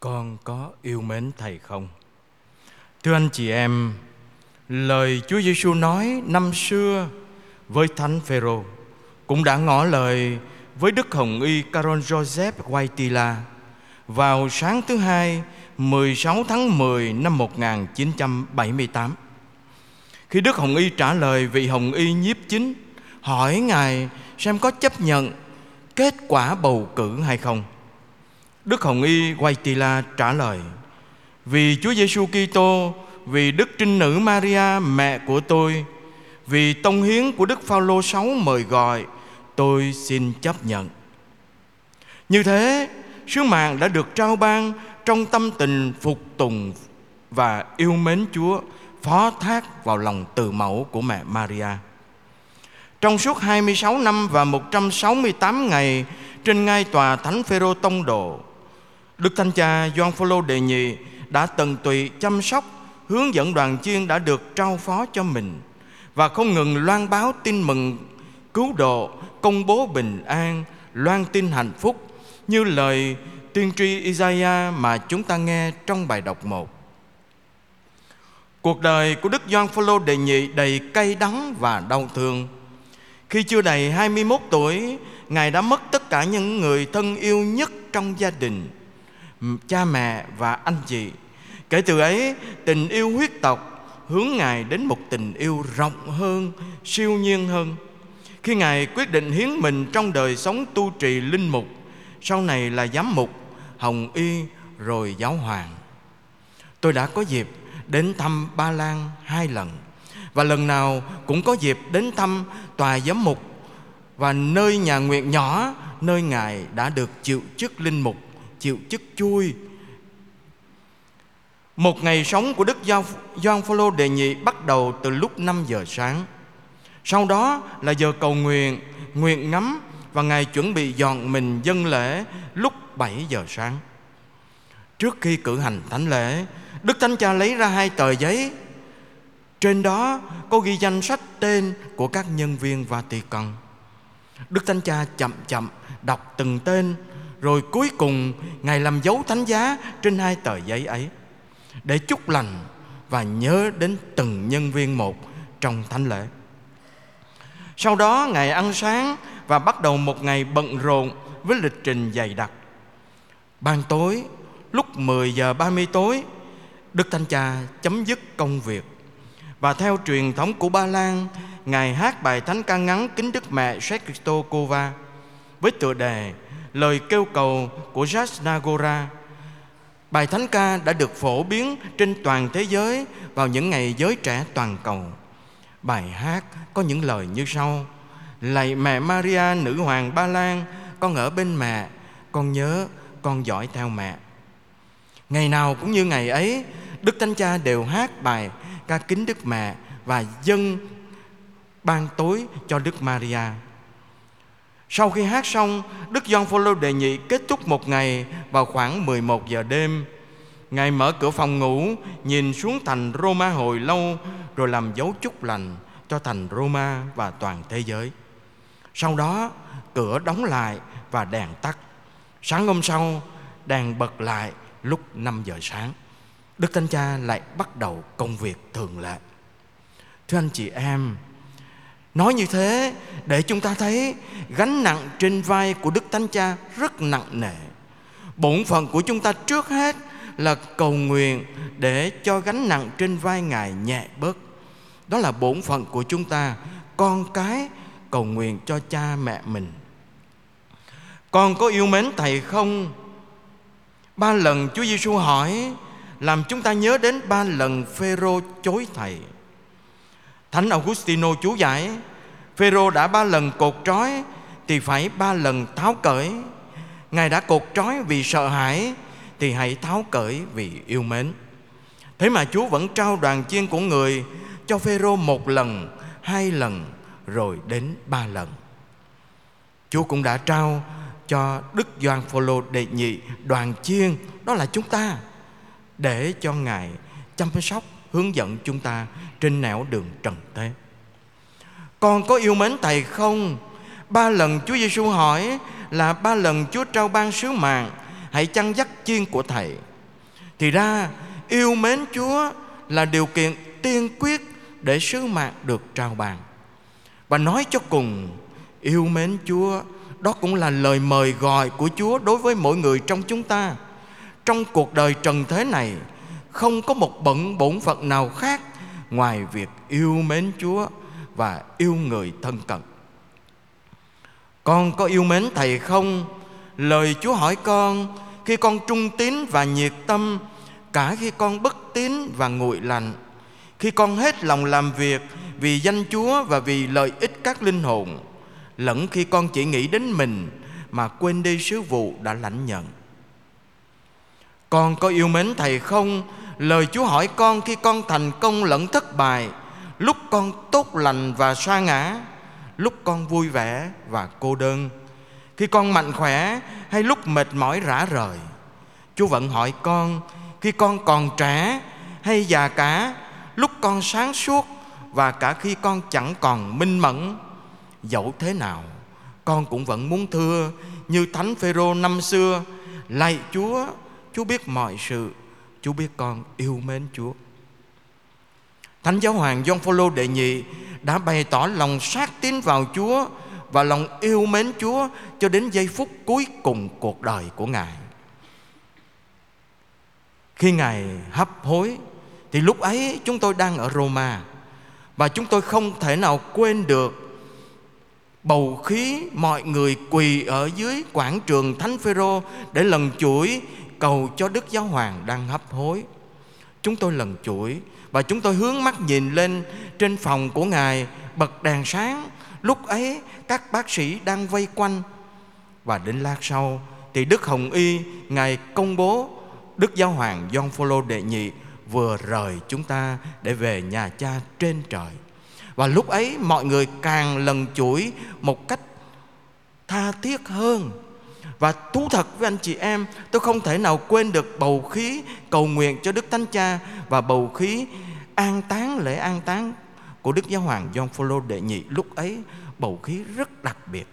Con có yêu mến Thầy không? Thưa anh chị em, lời Chúa Giêsu nói năm xưa với Thánh Phêrô cũng đã ngỏ lời với Đức Hồng Y Caron Joseph guaitila vào sáng thứ hai 16 tháng 10 năm 1978. Khi Đức Hồng Y trả lời vị Hồng Y nhiếp chính hỏi Ngài xem có chấp nhận kết quả bầu cử hay không. Đức Hồng Y Wojtyla trả lời Vì Chúa Giêsu Kitô, vì Đức Trinh Nữ Maria mẹ của tôi, vì tông hiến của Đức Phaolô sáu mời gọi, tôi xin chấp nhận. Như thế, sứ mạng đã được trao ban trong tâm tình phục tùng và yêu mến Chúa, phó thác vào lòng từ mẫu của mẹ Maria. Trong suốt 26 năm và 168 ngày trên ngai tòa Thánh Phêrô Tông Độ, Đức Thánh Cha Gioan Phaolô đệ nhị đã tận tụy chăm sóc, hướng dẫn đoàn chiên đã được trao phó cho mình và không ngừng loan báo tin mừng cứu độ, công bố bình an, loan tin hạnh phúc như lời tiên tri Isaiah mà chúng ta nghe trong bài đọc 1. Cuộc đời của Đức Gioan Phaolô đệ nhị đầy cay đắng và đau thương. Khi chưa đầy 21 tuổi, Ngài đã mất tất cả những người thân yêu nhất trong gia đình, cha mẹ và anh chị. Kể từ ấy, tình yêu huyết tộc hướng Ngài đến một tình yêu rộng hơn, siêu nhiên hơn. Khi Ngài quyết định hiến mình trong đời sống tu trì linh mục, sau này là giám mục, hồng y rồi giáo hoàng. Tôi đã có dịp đến thăm Ba Lan hai lần và lần nào cũng có dịp đến thăm tòa giám mục và nơi nhà nguyện nhỏ nơi Ngài đã được chịu chức linh mục, chịu chức chui. Một ngày sống của Đức Gioan Phaolô đề nhị bắt đầu từ lúc 5 giờ sáng. Sau đó là giờ cầu nguyện, nguyện ngắm và Ngài chuẩn bị dọn mình dân lễ lúc 7 giờ sáng. Trước khi cử hành thánh lễ, Đức Thánh Cha lấy ra hai tờ giấy. Trên đó có ghi danh sách tên của các nhân viên Vatican. Đức Thánh Cha chậm chậm đọc từng tên rồi cuối cùng Ngài làm dấu thánh giá trên hai tờ giấy ấy để chúc lành và nhớ đến từng nhân viên một trong thánh lễ. Sau đó Ngài ăn sáng và bắt đầu một ngày bận rộn với lịch trình dày đặc. Ban tối, lúc 10 giờ 30 tối, Đức Thánh Cha chấm dứt công việc và theo truyền thống của Ba Lan, Ngài hát bài thánh ca ngắn kính Đức Mẹ Kova với tựa đề Lời kêu cầu của Jasnagora. Bài thánh ca đã được phổ biến trên toàn thế giới vào những ngày giới trẻ toàn cầu. Bài hát có những lời như sau: Lạy mẹ Maria nữ hoàng Ba Lan, con ở bên mẹ, con nhớ con dõi theo mẹ. Ngày nào cũng như ngày ấy, Đức Thánh Cha đều hát bài ca kính Đức Mẹ và dâng ban tối cho Đức Maria. Sau khi hát xong, Đức Gioan Phaolô đề nghị kết thúc một ngày vào khoảng 11 giờ đêm. Ngài mở cửa phòng ngủ, nhìn xuống thành Roma hồi lâu rồi làm dấu chúc lành cho thành Roma và toàn thế giới. Sau đó, cửa đóng lại và đèn tắt. Sáng hôm sau, đèn bật lại lúc 5 giờ sáng. Đức Thánh Cha lại bắt đầu công việc thường lệ. Thưa anh chị em, nói như thế để chúng ta thấy gánh nặng trên vai của Đức Thánh Cha rất nặng nề. Bổn phận của chúng ta trước hết là cầu nguyện để cho gánh nặng trên vai Ngài nhẹ bớt. Đó là bổn phận của chúng ta, con cái cầu nguyện cho cha mẹ mình. Con có yêu mến Thầy không? Ba lần Chúa Giêsu hỏi làm chúng ta nhớ đến ba lần Phêrô chối thầy. Thánh Augustino chú giải, Phêrô đã ba lần cột trói thì phải ba lần tháo cởi. Ngài đã cột trói vì sợ hãi thì hãy tháo cởi vì yêu mến. Thế mà Chúa vẫn trao đoàn chiên của người cho Phêrô một lần, hai lần rồi đến ba lần. Chúa cũng đã trao cho Đức Doan Phaolô đệ nhị đoàn chiên đó là chúng ta để cho Ngài chăm sóc hướng dẫn chúng ta trên nẻo đường trần thế. Con có yêu mến Thầy không? Ba lần Chúa Giêsu hỏi là ba lần Chúa trao ban sứ mạng. Hãy chăn dắt chiên của thầy. Thì ra, yêu mến chúa là điều kiện tiên quyết để sứ mạng được trao bàn và nói cho cùng, yêu mến chúa, đó cũng là lời mời gọi của chúa đối với mỗi người trong chúng ta. Trong cuộc đời trần thế này, không có một bận bổn phận nào khác ngoài việc yêu mến chúa và yêu người thân cận. Con có yêu mến thầy không? Lời chúa hỏi con, khi con trung tín và nhiệt tâm, cả khi con bất tín và nguội lạnh khi con hết lòng làm việc vì danh chúa và vì lợi ích các linh hồn, lẫn khi con chỉ nghĩ đến mình mà quên đi sứ vụ đã lãnh nhận. Con có yêu mến thầy không? Lời chúa hỏi con khi con thành công lẫn thất bại lúc con tốt lành và sa ngã, lúc con vui vẻ và cô đơn. Khi con mạnh khỏe hay lúc mệt mỏi rã rời, chúa vẫn hỏi con, khi con còn trẻ hay già cả, lúc con sáng suốt và cả khi con chẳng còn minh mẫn, dẫu thế nào, con cũng vẫn muốn thưa như thánh phêrô năm xưa, lạy chúa chúa biết mọi sự, chúa biết con yêu mến chúa thánh giáo hoàng John Paul đệ nhị đã bày tỏ lòng sát tín vào chúa và lòng yêu mến chúa cho đến giây phút cuối cùng cuộc đời của ngài khi ngài hấp hối, thì lúc ấy chúng tôi đang ở Roma và chúng tôi không thể nào quên được bầu khí mọi người quỳ ở dưới quảng trường Thánh Phêrô để lần chuỗi cầu cho Đức Giáo Hoàng đang hấp hối. Chúng tôi lần chuỗi và chúng tôi hướng mắt nhìn lên trên phòng của Ngài bật đèn sáng. Lúc ấy, các bác sĩ đang vây quanh và đến lát sau, thì Đức Hồng Y, Ngài công bố Đức Giáo Hoàng John Phaolô đệ nhị vừa rời chúng ta để về nhà cha trên trời. Và lúc ấy, mọi người càng lần chuỗi một cách tha thiết hơn và thú thật với anh chị em, Tôi không thể nào quên được bầu khí cầu nguyện cho Đức Thánh Cha Và bầu khí an táng, lễ an táng của Đức Giáo Hoàng John paul đệ nhị. Lúc ấy, bầu khí rất đặc biệt.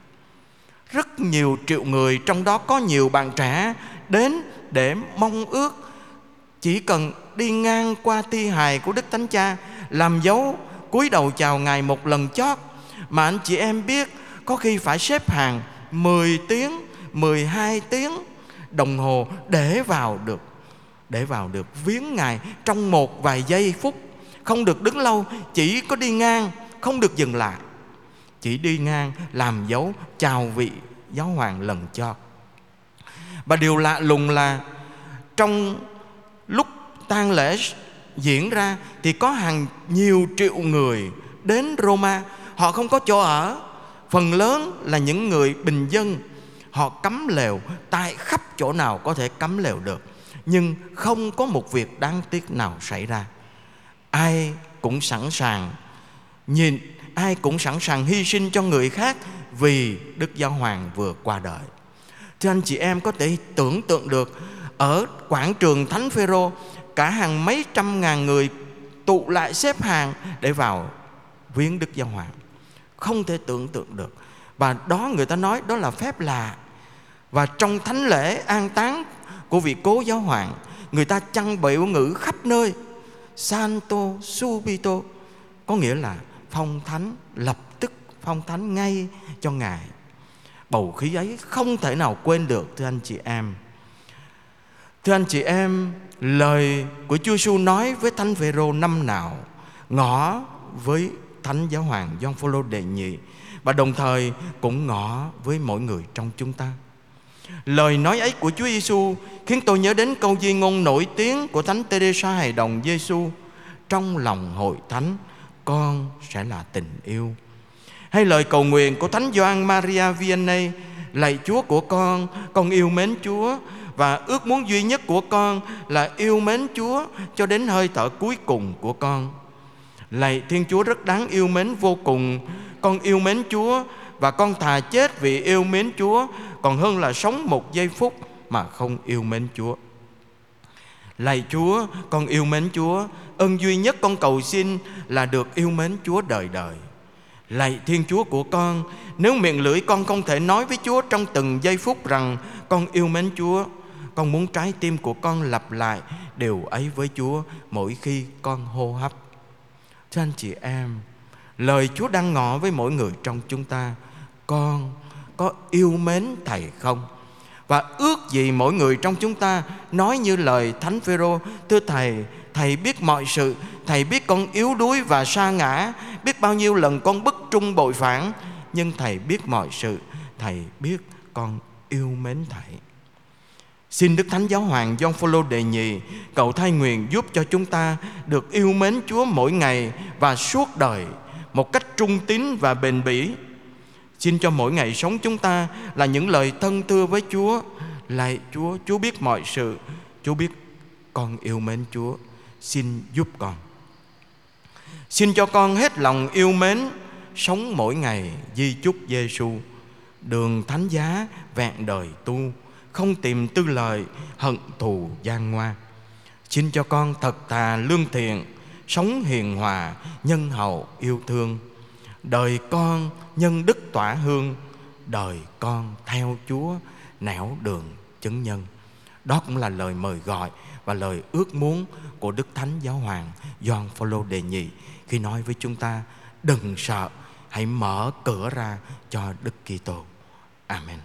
Rất nhiều triệu người, Trong đó có nhiều bạn trẻ, Đến để mong ước Chỉ cần đi ngang qua thi hài của Đức Thánh Cha, Làm dấu, cúi đầu chào Ngài một lần chót. Mà anh chị em biết, Có khi phải xếp hàng 10 tiếng 12 tiếng đồng hồ để vào được, để vào được viếng ngài trong một vài giây phút. Không được đứng lâu, chỉ có đi ngang, không được dừng lại. Chỉ đi ngang làm dấu, chào vị giáo hoàng lần cho. Và điều lạ lùng là trong lúc tang lễ diễn ra thì có hàng nhiều triệu người đến Roma. Họ không có chỗ ở. Phần lớn là những người bình dân Họ cấm lều tại khắp chỗ nào có thể cấm lều được. Nhưng không có một việc đáng tiếc nào xảy ra. Ai cũng sẵn sàng Nhìn, ai cũng sẵn sàng hy sinh cho người khác Vì Đức Giáo Hoàng vừa qua đời. Thưa anh chị em, có thể tưởng tượng được, Ở quảng trường Thánh Phêrô Cả hàng mấy trăm ngàn người tụ lại xếp hàng Để vào viếng Đức Giáo Hoàng. Không thể tưởng tượng được. Và đó người ta nói, đó là phép lạ và trong thánh lễ an táng của vị cố giáo hoàng, Người ta chăng biểu ngữ khắp nơi. Santo subito, Có nghĩa là phong thánh, lập tức phong thánh ngay cho Ngài. Bầu khí ấy không thể nào quên được, thưa anh chị em. Thưa anh chị em, Lời của Chúa Giêsu nói với Thánh Phêrô năm nào Ngõ với Thánh Giáo Hoàng Gioan Phaolô đệ nhị Và đồng thời cũng ngõ với mỗi người trong chúng ta. Lời nói ấy của Chúa Giêsu khiến tôi nhớ đến câu di ngôn nổi tiếng của Thánh Teresa hài đồng Giêsu trong lòng hội thánh con sẽ là tình yêu. Hay lời cầu nguyện của Thánh Gioan Maria Vianney lạy Chúa của con, con yêu mến Chúa và ước muốn duy nhất của con là yêu mến Chúa cho đến hơi thở cuối cùng của con. Lạy Thiên Chúa rất đáng yêu mến vô cùng, con yêu mến Chúa và con thà chết vì yêu mến Chúa còn hơn là sống một giây phút mà không yêu mến Chúa. Lạy Chúa, con yêu mến Chúa, ơn duy nhất con cầu xin là được yêu mến Chúa đời đời. Lạy Thiên Chúa của con, nếu miệng lưỡi con không thể nói với Chúa trong từng giây phút rằng con yêu mến Chúa, con muốn trái tim của con lặp lại điều ấy với Chúa mỗi khi con hô hấp. Thưa anh chị em, lời Chúa đang ngỏ với mỗi người trong chúng ta, con có yêu mến Thầy không? Và ước gì mỗi người trong chúng ta nói như lời Thánh Phêrô, thưa Thầy, Thầy biết mọi sự, Thầy biết con yếu đuối và sa ngã, biết bao nhiêu lần con bất trung bội phản, nhưng Thầy biết mọi sự, Thầy biết con yêu mến Thầy. Xin Đức Thánh Giáo Hoàng John Phaolô đề nhị cầu thay nguyện giúp cho chúng ta được yêu mến Chúa mỗi ngày và suốt đời một cách trung tín và bền bỉ. Xin cho mỗi ngày sống chúng ta là những lời thân thưa với Chúa. Lạy Chúa, Chúa biết mọi sự, Chúa biết con yêu mến Chúa. Xin giúp con. Xin cho con hết lòng yêu mến. Sống mỗi ngày di chúc Giêsu đường thánh giá vẹn đời tu. Không tìm tư lời hận thù gian ngoa. Xin cho con thật thà lương thiện. Sống hiền hòa nhân hậu yêu thương đời con nhân đức tỏa hương, đời con theo chúa nẻo đường chứng nhân. Đó cũng là lời mời gọi và lời ước muốn của đức thánh giáo hoàng Gioan Phaolô đề nhị khi nói với chúng ta, đừng sợ, hãy mở cửa ra cho đức Kitô. Amen.